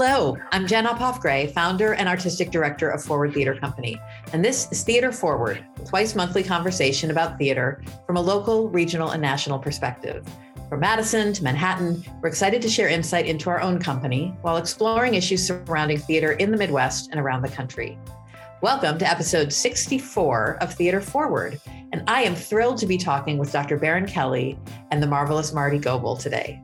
Hello, I'm Jen Uphoff-Gray, founder and artistic director of Forward Theater Company. And this is Theater Forward, a twice monthly conversation about theater from a local, regional, and national perspective. From Madison to Manhattan, we're excited to share insight into our own company while exploring issues surrounding theater in the Midwest and around the country. Welcome to episode 64 of Theater Forward. And I am thrilled to be talking with Dr. Baron Kelly and the marvelous Marti Gobel today.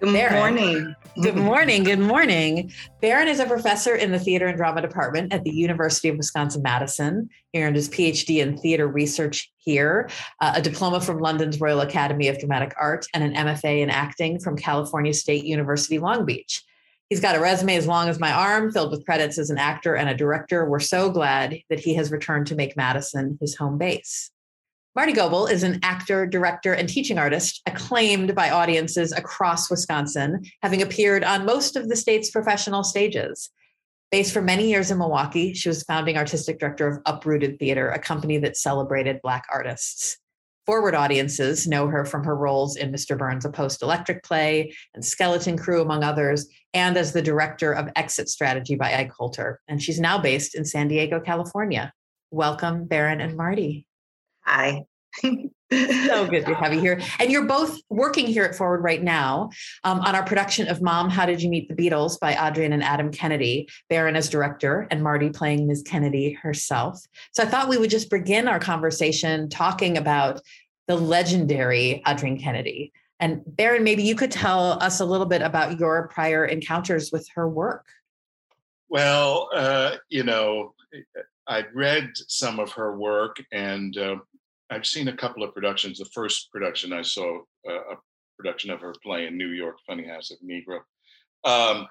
Good Baron, morning. Good morning. Good morning. Baron is a professor in the theater and drama department at the University of Wisconsin Madison. He earned his PhD in theater research here, uh, a diploma from London's Royal Academy of Dramatic Art, and an MFA in acting from California State University Long Beach. He's got a resume as long as my arm, filled with credits as an actor and a director. We're so glad that he has returned to make Madison his home base. Marti Gobel is an actor, director, and teaching artist acclaimed by audiences across Wisconsin, having appeared on most of the state's professional stages. Based for many years in Milwaukee, she was founding artistic director of Uprooted Theater, a company that celebrated Black artists. Forward audiences know her from her roles in Mr. Burns, a post electric play, and Skeleton Crew, among others, and as the director of Exit Strategy by Ike Holter. And she's now based in San Diego, California. Welcome, Baron and Marti. Hi. so good to have you here. And you're both working here at Forward right now um, on our production of Mom, How Did You Meet the Beatles by Adrienne and Adam Kennedy, Baron as director, and Marti playing Ms. Kennedy herself. So I thought we would just begin our conversation talking about the legendary Adrienne Kennedy. And Baron, maybe you could tell us a little bit about your prior encounters with her work. Well, uh, you know, I'd read some of her work and uh, I've seen a couple of productions. The first production I saw, uh, a production of her play in New York, Funny House of Negro. Um,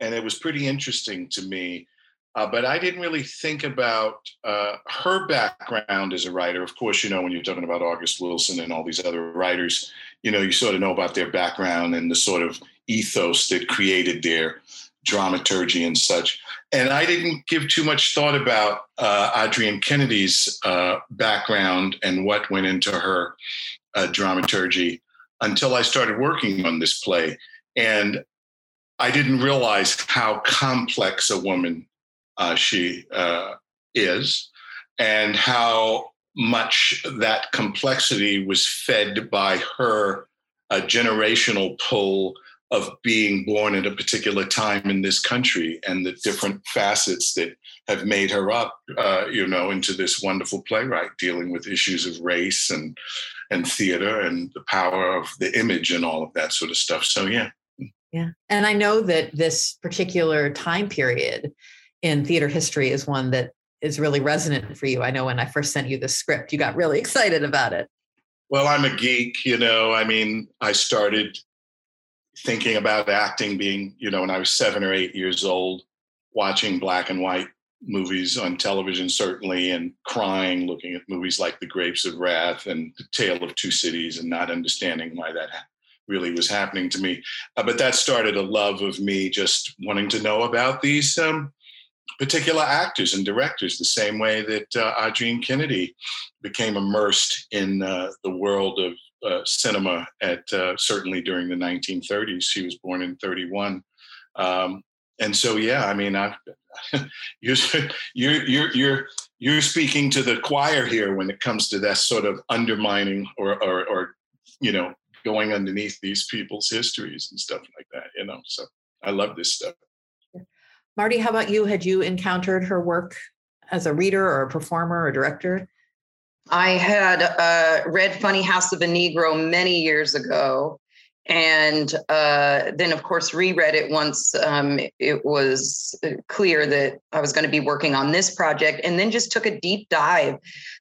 and it was pretty interesting to me. Uh, but I didn't really think about uh, her background as a writer. Of course, you know, when you're talking about August Wilson and all these other writers, you know, you sort of know about their background and the sort of ethos that created their dramaturgy and such. And I didn't give too much thought about uh, Adrienne Kennedy's uh, background and what went into her uh, dramaturgy until I started working on this play. And I didn't realize how complex a woman uh, she uh, is and how much that complexity was fed by her uh, generational pull of being born at a particular time in this country and the different facets that have made her up, uh, you know, into this wonderful playwright dealing with issues of race and and theater and the power of the image and all of that sort of stuff. So yeah. Yeah. And I know that this particular time period in theater history is one that is really resonant for you. I know when I first sent you the script, you got really excited about it. Well, I'm a geek, you know. I mean, I started thinking about acting being, you know, when I was seven or eight years old, watching black and white movies on television, certainly, and crying, looking at movies like The Grapes of Wrath and The Tale of Two Cities, and not understanding why that really was happening to me. Uh, but that started a love of me just wanting to know about these um, particular actors and directors, the same way that uh, Kennedy became immersed in uh, the world of uh, cinema at uh, certainly during the 1930s. She was born in 31. Um, and so, yeah, I mean, I, you're, you're, you're, you're, speaking to the choir here when it comes to that sort of undermining or, or, or, you know, going underneath these people's histories and stuff like that, you know. So I love this stuff. Marti, how about you? Had you encountered her work as a reader or a performer or director? I had uh, read Funny House of a Negro many years ago. And uh, then, of course, reread it once um, it was clear that I was going to be working on this project, and then just took a deep dive.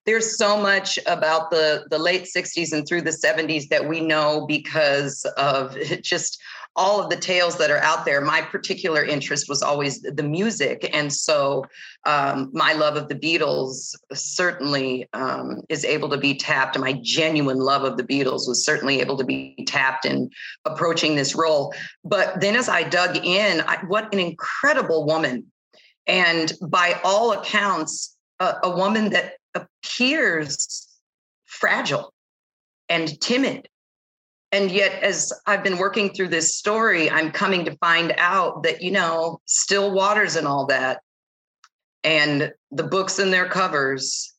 There's so much about the the late '60s and through the '70s that we know because of just all of the tales that are out there. My particular interest was always the music. And so um, my love of the Beatles certainly um, is able to be tapped. My genuine love of the Beatles was certainly able to be tapped in approaching this role. But then as I dug in, I, what an incredible woman. And by all accounts, a, a woman that appears fragile and timid and yet as i've been working through this story i'm coming to find out that you know still waters and all that. And the books and their covers.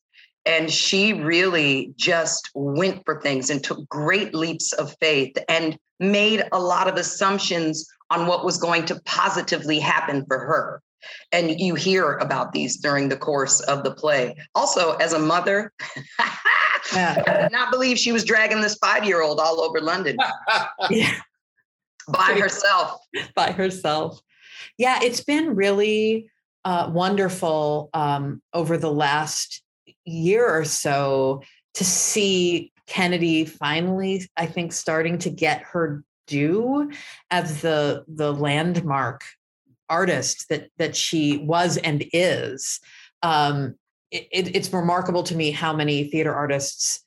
And she really just went for things and took great leaps of faith and made a lot of assumptions on what was going to positively happen for her. And you hear about these during the course of the play. Also as a mother yeah. Not believe she was dragging this five year old all over London. yeah. By herself. By herself. Yeah, it's been really uh, wonderful um, over the last year or so to see Kennedy finally, I think, starting to get her due as the the landmark artist that that she was and is. Um, it, it's remarkable to me how many theater artists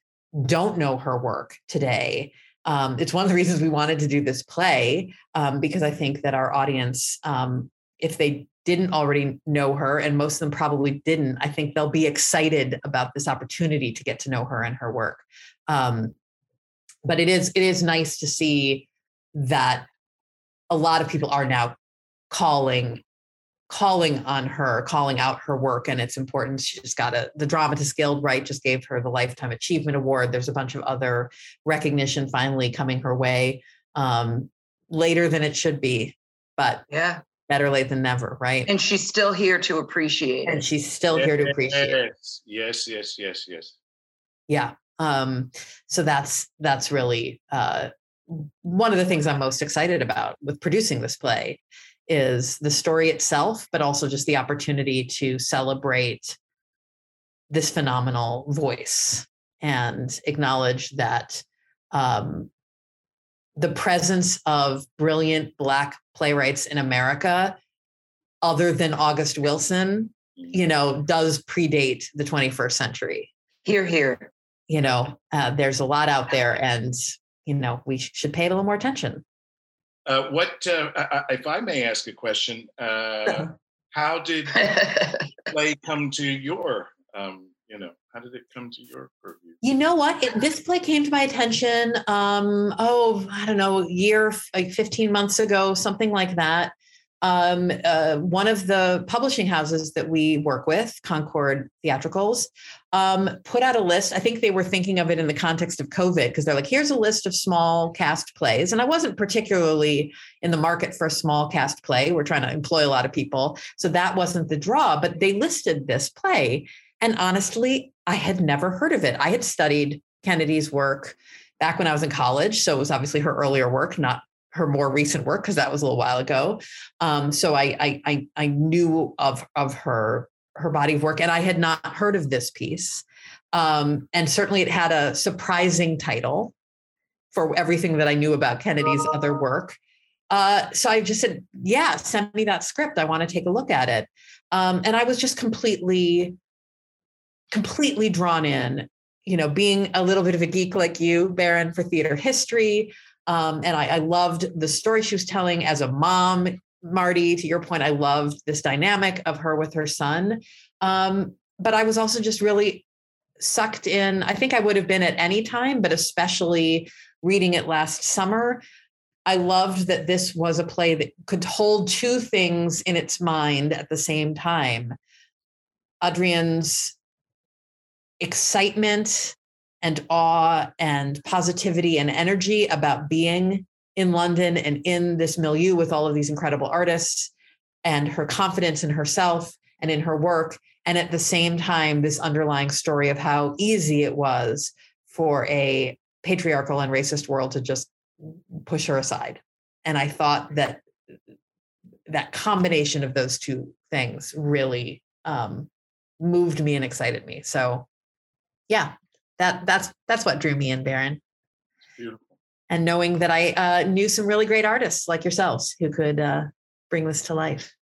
don't know her work today. Um, it's one of the reasons we wanted to do this play um, because I think that our audience, um, if they didn't already know her, and most of them probably didn't, I think they'll be excited about this opportunity to get to know her and her work. Um, but it is it is nice to see that a lot of people are now calling calling on her, calling out her work and its importance. She just got a the Dramatists Guild right just gave her the Lifetime Achievement Award. There's a bunch of other recognition finally coming her way. Um, later than it should be, but yeah, better late than never, right? And she's still here to appreciate it. And she's still yes, here to appreciate it. Yes, yes, yes, yes. Yeah. Um, so that's that's really uh, one of the things I'm most excited about with producing this play is the story itself, but also just the opportunity to celebrate this phenomenal voice and acknowledge that um, the presence of brilliant Black playwrights in America, other than August Wilson, you know, does predate the 21st century. Here, here. You know, uh, there's a lot out there, and you know, we should pay a little more attention. Uh, what, uh, if I may ask a question, uh, how did play come to your, um, you know, how did it come to your purview? You know what? It, this play came to my attention. Um, oh, I don't know, a year, like 15 months ago, something like that um, uh, one of the publishing houses that we work with, Concord Theatricals, um, put out a list. I think they were thinking of it in the context of COVID because they're like, here's a list of small cast plays. And I wasn't particularly in the market for a small cast play. We're trying to employ a lot of people. So that wasn't the draw, but they listed this play. And honestly, I had never heard of it. I had studied Kennedy's work back when I was in college. So it was obviously her earlier work, not her more recent work because that was a little while ago. Um, so I, I, I I knew of of her her body of work, and I had not heard of this piece. Um, and certainly, it had a surprising title for everything that I knew about Kennedy's other work. Uh, so I just said, "Yeah, send me that script. I want to take a look at it." Um, and I was just completely, completely drawn in. You know, being a little bit of a geek like you, Baron, for theater history. Um, and I, I loved the story she was telling as a mom. Marti, to your point, I loved this dynamic of her with her son. Um, but I was also just really sucked in. I think I would have been at any time, but especially reading it last summer. I loved that this was a play that could hold two things in its mind at the same time. Adrienne's excitement and awe and positivity and energy about being in London and in this milieu with all of these incredible artists and her confidence in herself and in her work. And at the same time, this underlying story of how easy it was for a patriarchal and racist world to just push her aside. And I thought that that combination of those two things really um, moved me and excited me. So, yeah, that that's that's what drew me in, Baron. Beautiful. And knowing that I uh, knew some really great artists like yourselves who could uh, bring this to life.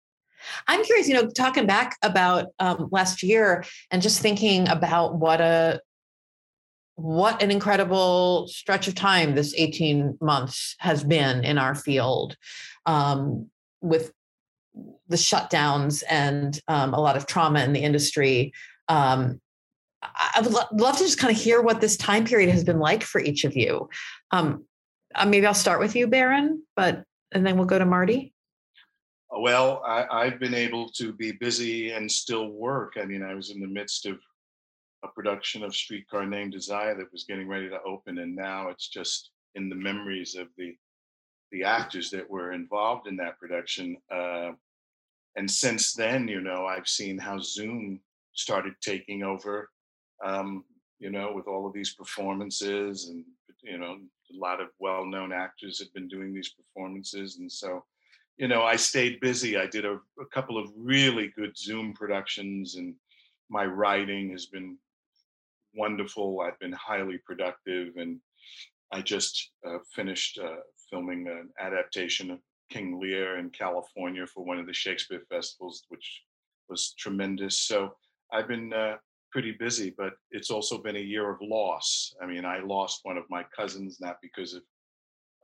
I'm curious, you know, talking back about um, last year and just thinking about what a what an incredible stretch of time this 18 months has been in our field um, with the shutdowns and um, a lot of trauma in the industry um, I would lo- love to just kind of hear what this time period has been like for each of you. Um, uh, maybe I'll start with you, Baron, but and then we'll go to Marty. Well, I, have been able to be busy and still work. I mean, I was in the midst of a production of Streetcar Named Desire that was getting ready to open, and now it's just in the memories of the the actors that were involved in that production. Uh, and since then, you know, I've seen how Zoom started taking over. Um, you know, with all of these performances, and you know, a lot of well-known actors have been doing these performances, and so you know, I stayed busy. I did a, a, couple of really good Zoom productions, and my writing has been wonderful. I've been highly productive, and I just uh, finished uh, filming an adaptation of King Lear in California for one of the Shakespeare festivals, which was tremendous. So I've been uh, pretty busy, but it's also been a year of loss. I mean, I lost one of my cousins, not because of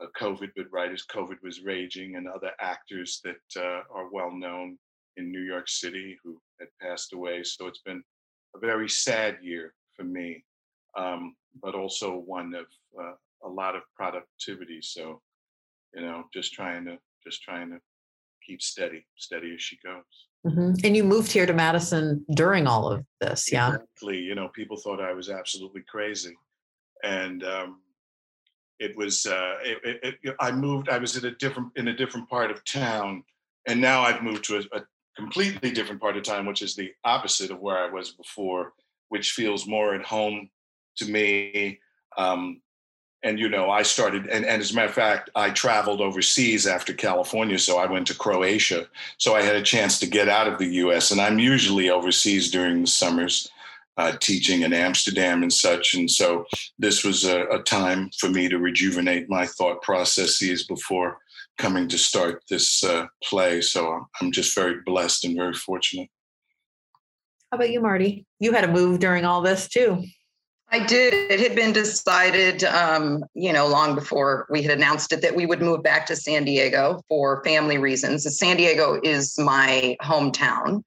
uh, COVID, but right as COVID was raging, and other actors that uh, are well known in New York City who had passed away. So it's been a very sad year for me, um, but also one of uh, a lot of productivity. So, you know, just trying to just trying to keep steady, steady as she goes. Mm-hmm. And you moved here to Madison during all of this, yeah? Exactly. You know, people thought I was absolutely crazy, and um, it was uh, it, it, it, I moved. I was in a different in a different part of town, and now I've moved to a, a, completely different part of town, which is the opposite of where I was before, which feels more at home to me. Um, and you know, I started, and, and as a matter of fact, I traveled overseas after California, so I went to Croatia. So I had a chance to get out of the U.S. And I'm usually overseas during the summers uh, teaching in Amsterdam and such. And so this was a, a, time for me to rejuvenate my thought processes before coming to start this uh, play. So I'm just very blessed and very fortunate. How about you, Marti? You had to move during all this too. I did. It had been decided, um, you know, long before we had announced it that we would move back to San Diego for family reasons. San Diego is my hometown.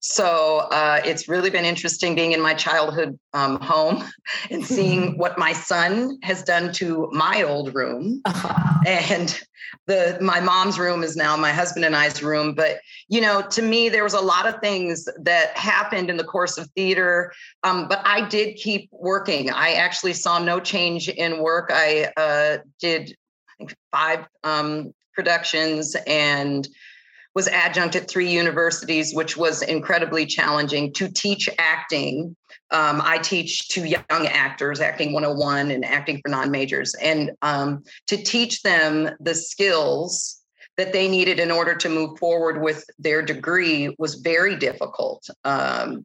So uh, it's really been interesting being in my childhood um, home and seeing what my son has done to my old room. Uh-huh. And the my mom's room is now my husband and I's room. But you know, to me, there was a lot of things that happened in the course of theater. Um, but I did keep working. I actually saw no change in work. I uh, did I think five um, productions and was adjunct at three universities, which was incredibly challenging to teach acting. Um, I teach to young actors, Acting 101 and Acting for Non Majors, and um, to teach them the skills that they needed in order to move forward with their degree was very difficult. Um,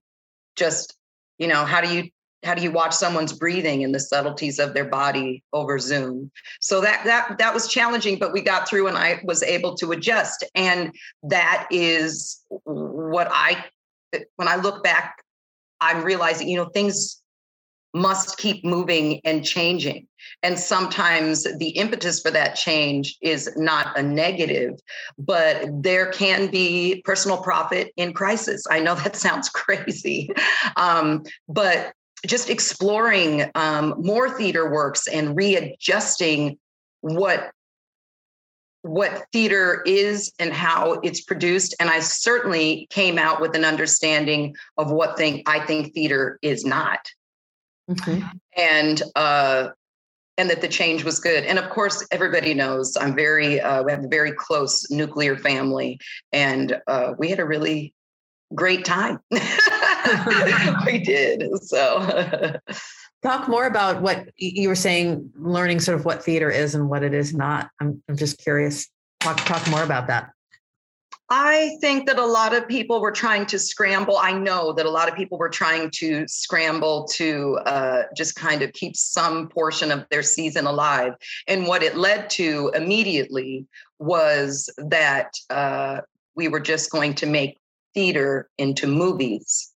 just, you know, how do you how do you watch someone's breathing and the subtleties of their body over zoom? So that that that was challenging but we got through and i was able to adjust. And that is what i when i look back i'm realizing you know things must keep moving and changing. And sometimes the impetus for that change is not a negative but there can be personal profit in crisis. I know that sounds crazy um, but just exploring um, more theater works and readjusting what what theater is and how it's produced and i certainly came out with an understanding of what thing i think theater is not mm-hmm. and uh and that the change was good and of course everybody knows i'm very uh, we have a very close nuclear family and uh, we had a really great time. we did. So talk more about what you were saying, learning sort of what theater is and what it is not. I'm, I'm just curious. Talk, talk more about that. I think that a lot of people were trying to scramble. I know that a lot of people were trying to scramble to uh, just kind of keep some portion of their season alive. And what it led to immediately was that uh, we were just going to make theater into movies.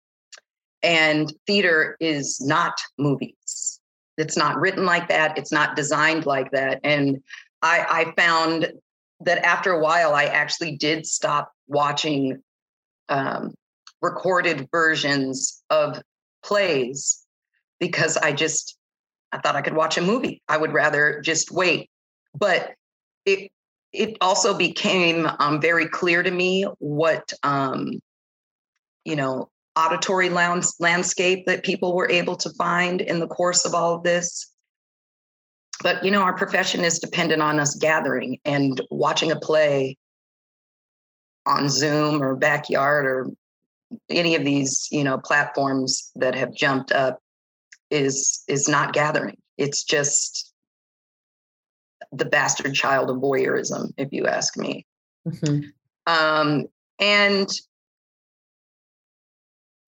And theater is not movies. It's not written like that. It's not designed like that. And I, I found that after a while, I actually did stop watching um, recorded versions of plays because I just I thought I could watch a movie. I would rather just wait but it it also became um, very clear to me what um, you know auditory landscape that people were able to find in the course of all of this. But you know our profession is dependent on us gathering and watching a play on zoom or backyard or any of these you know platforms that have jumped up is is not gathering. It's just the bastard child of voyeurism if you ask me. Mm-hmm. um, and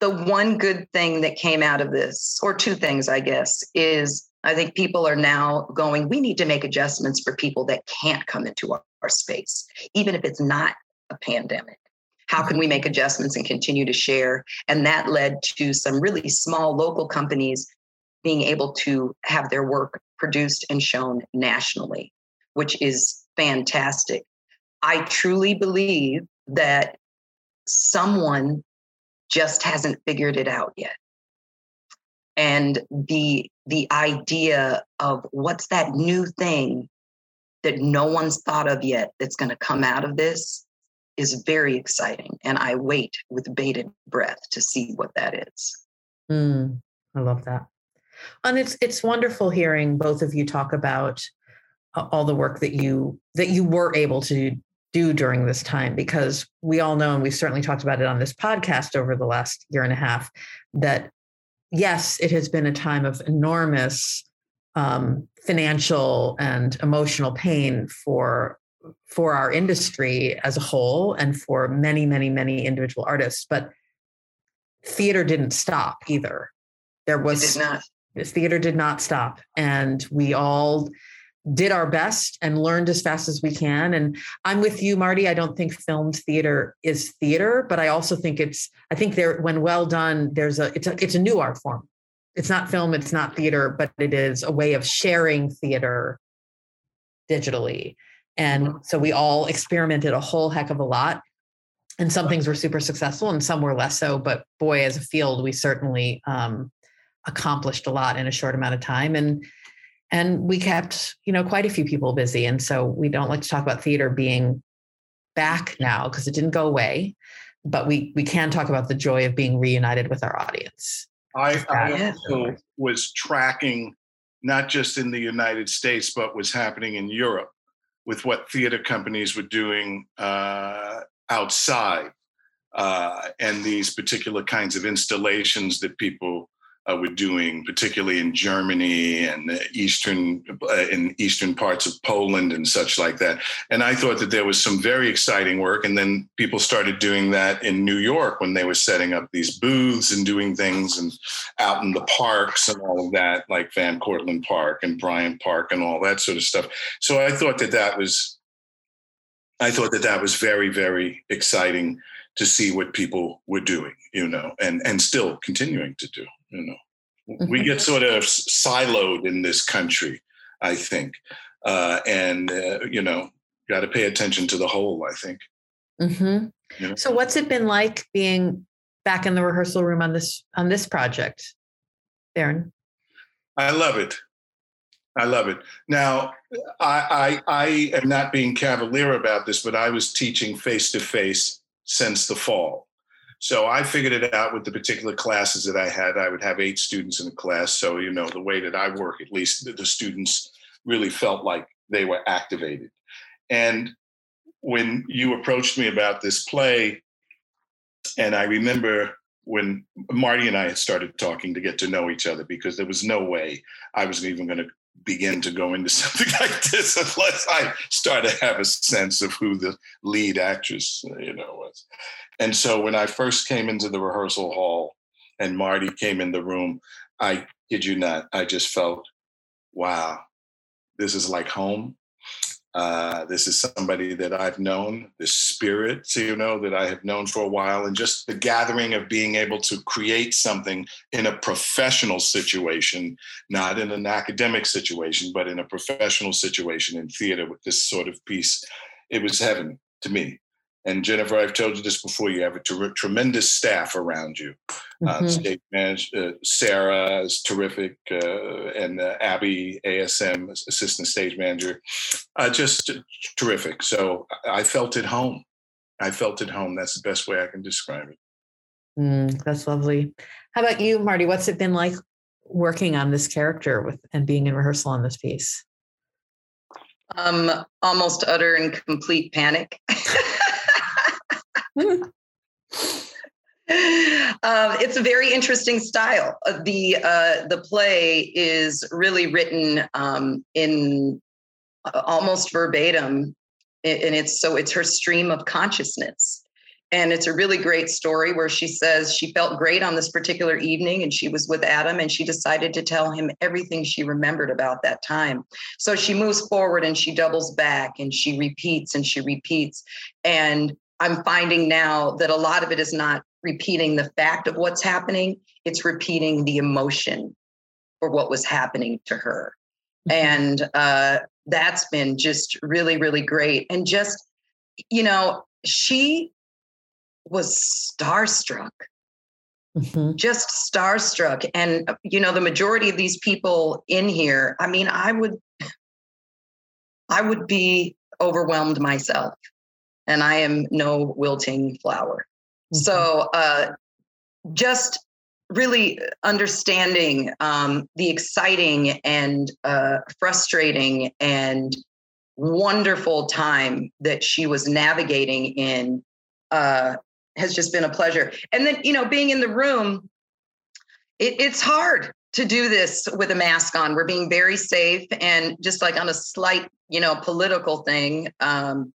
the one good thing that came out of this or two things i guess is i think people are now going we need to make adjustments for people that can't come into our, our space even if it's not a pandemic how can we make adjustments and continue to share? And that led to some really small local companies being able to have their work produced and shown nationally, which is fantastic. I truly believe that someone just hasn't figured it out yet. And the the idea of what's that new thing that no one's thought of yet that's going to come out of this is very exciting. And I wait with bated breath to see what that is. Mm, I love that. And it's it's wonderful hearing both of you talk about uh, all the work that you that you were able to do during this time because we all know and we've certainly talked about it on this podcast over the last year and a half that yes it has been a time of enormous um, financial and emotional pain for for our industry as a whole and for many, many, many individual artists. But theater didn't stop either. There was not. This theater did not stop, and we all did our best and learned as fast as we can. And I'm with you, Marti. I don't think filmed theater is theater, but I also think it's. I think there, when well done, there's a. It's a. It's a new art form. It's not film. It's not theater, but it is a way of sharing theater digitally and so we all experimented a whole heck of a lot. And some things were super successful and some were less so. But boy, as a field, we certainly um, accomplished a lot in a short amount of time. And and we kept, you know, quite a few people busy. And so we don't like to talk about theater being back now because it didn't go away. But we we can talk about the joy of being reunited with our audience. I, I also was tracking not just in the United States, but was happening in Europe with what theater companies were doing uh, outside uh, and these particular kinds of installations that people uh, were doing, particularly in Germany and eastern uh, in eastern parts of Poland and such like that. And I thought that there was some very exciting work. And then people started doing that in New York when they were setting up these booths and doing things and out in the parks and all of that, like Van Cortlandt Park and Bryant Park and all that sort of stuff. So I thought that that was I thought that that was very very exciting to see what people were doing, you know, and and still continuing to do. You know, we get sort of siloed in this country, I think, uh, and uh, you know, got to pay attention to the whole. I think. Mm-hmm. You know? So, what's it been like being back in the rehearsal room on this on this project, Baron? I love it. I love it. Now, I, I, I am not being cavalier about this, but I was teaching face to face since the fall. So I figured it out with the particular classes that I had. I would have eight students in a class. So, you know, the way that I work, at least the students really felt like they were activated. And when you approached me about this play, and I remember when Marti and I had started talking to get to know each other because there was no way I was even going to begin to go into something like this unless I start to have a sense of who the lead actress, uh, you know, was. And so when I first came into the rehearsal hall and Marti came in the room, I kid you not, I just felt, wow, this is like home. Uh, this is somebody that I've known, this spirit, you know, that I have known for a while, and just the gathering of being able to create something in a professional situation, not in an academic situation, but in a professional situation in theater with this sort of piece. It was heaven to me. And Jennifer, I've told you this before, you have a ter- tremendous staff around you. Uh, mm-hmm. stage manager. Uh, Sarah is terrific, uh, and uh, Abby ASM, assistant stage manager, uh, just terrific. So I felt at home. I felt at home. That's the best way I can describe it. Mm, that's lovely. How about you, Marti? What's it been like working on this character with and being in rehearsal on this piece? Um, almost utter and complete panic. um, it's a very interesting style. Uh, the uh, the play is really written um, in uh, almost verbatim, and it's so it's her stream of consciousness. And it's a really great story where she says she felt great on this particular evening and she was with Adam and she decided to tell him everything she remembered about that time. So she moves forward and she doubles back and she repeats and she repeats. And I'm finding now that a lot of it is not repeating the fact of what's happening, it's repeating the emotion for what was happening to her. Mm-hmm. And uh, that's been just really, really great. And just, you know, she was starstruck. Mm-hmm. Just starstruck. And, you know, the majority of these people in here, I mean, I would, I would be overwhelmed myself and I am no wilting flower. Mm-hmm. So uh, just really understanding um, the exciting and uh, frustrating and wonderful time that she was navigating in uh, has just been a pleasure. And then, you know, being in the room, it, it's hard to do this with a mask on. We're being very safe and just like on a slight, you know, political thing. Um,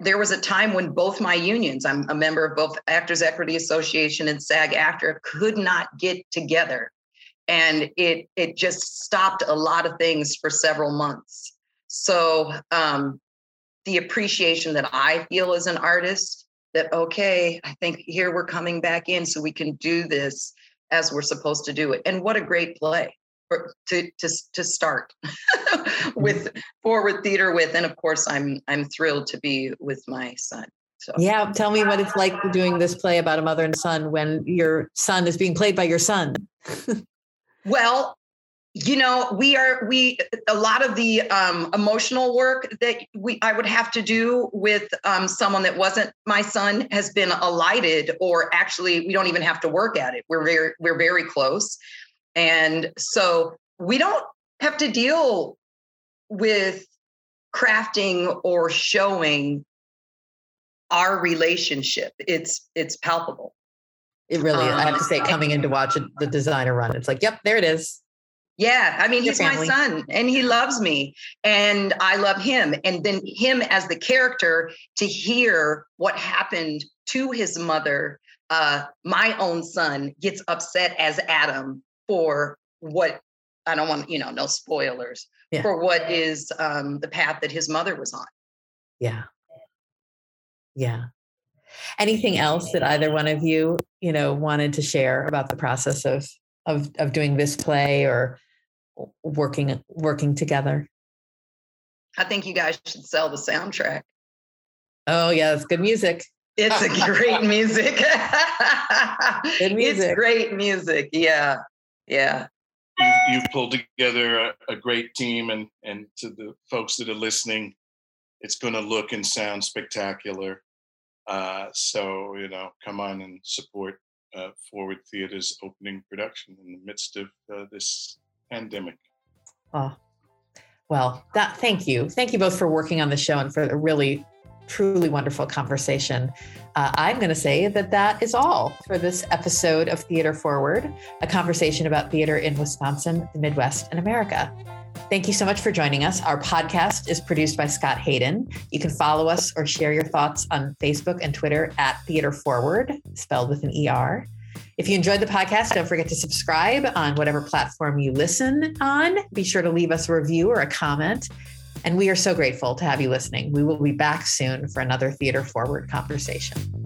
there was a time when both my unions, I'm a member of both Actors Equity Association and SAG-AFTRA, could not get together. And it it just stopped a lot of things for several months. So um, the appreciation that I feel as an artist that okay, I think here we're coming back in so we can do this as we're supposed to do it. And what a great play to to to start with forward theater with and of course i'm i'm thrilled to be with my son so. Yeah tell me what it's like doing this play about a mother and son when your son is being played by your son. Well you know we are we a lot of the um, emotional work that we i would have to do with um, someone that wasn't my son has been alighted or actually we don't even have to work at it. We're very we're very close. And so we don't have to deal with crafting or showing our relationship. It's it's palpable. It really um, I have to say, um, coming in to watch the designer run, it's like, yep, there it is. Yeah, I mean, Your he's family. my son and he loves me and I love him. And then him as the character to hear what happened to his mother, uh, my own son gets upset as Adam for what I don't want, you know, no spoilers yeah. for what is um, the path that his mother was on. Yeah. Yeah. Anything else that either one of you, you know, wanted to share about the process of of of doing this play or working working together? I think you guys should sell the soundtrack. Oh yeah, it's good music. It's a great music. good music. It's great music. Yeah yeah you've pulled together a, a, great team and and to the folks that are listening it's going to look and sound spectacular. Uh, so you know come on and support uh, forward theater's opening production in the midst of uh, this pandemic. Oh well that thank you. Thank you both for working on the show and for a really truly wonderful conversation. Uh, I'm going to say that that is all for this episode of Theater Forward, a conversation about theater in Wisconsin, the Midwest, and America. Thank you so much for joining us. Our podcast is produced by Scott Hayden. You can follow us or share your thoughts on Facebook and Twitter at Theater Forward, spelled with an ER. If you enjoyed the podcast, don't forget to subscribe on whatever platform you listen on. Be sure to leave us a review or a comment. And we are so grateful to have you listening. We will be back soon for another Theater Forward conversation.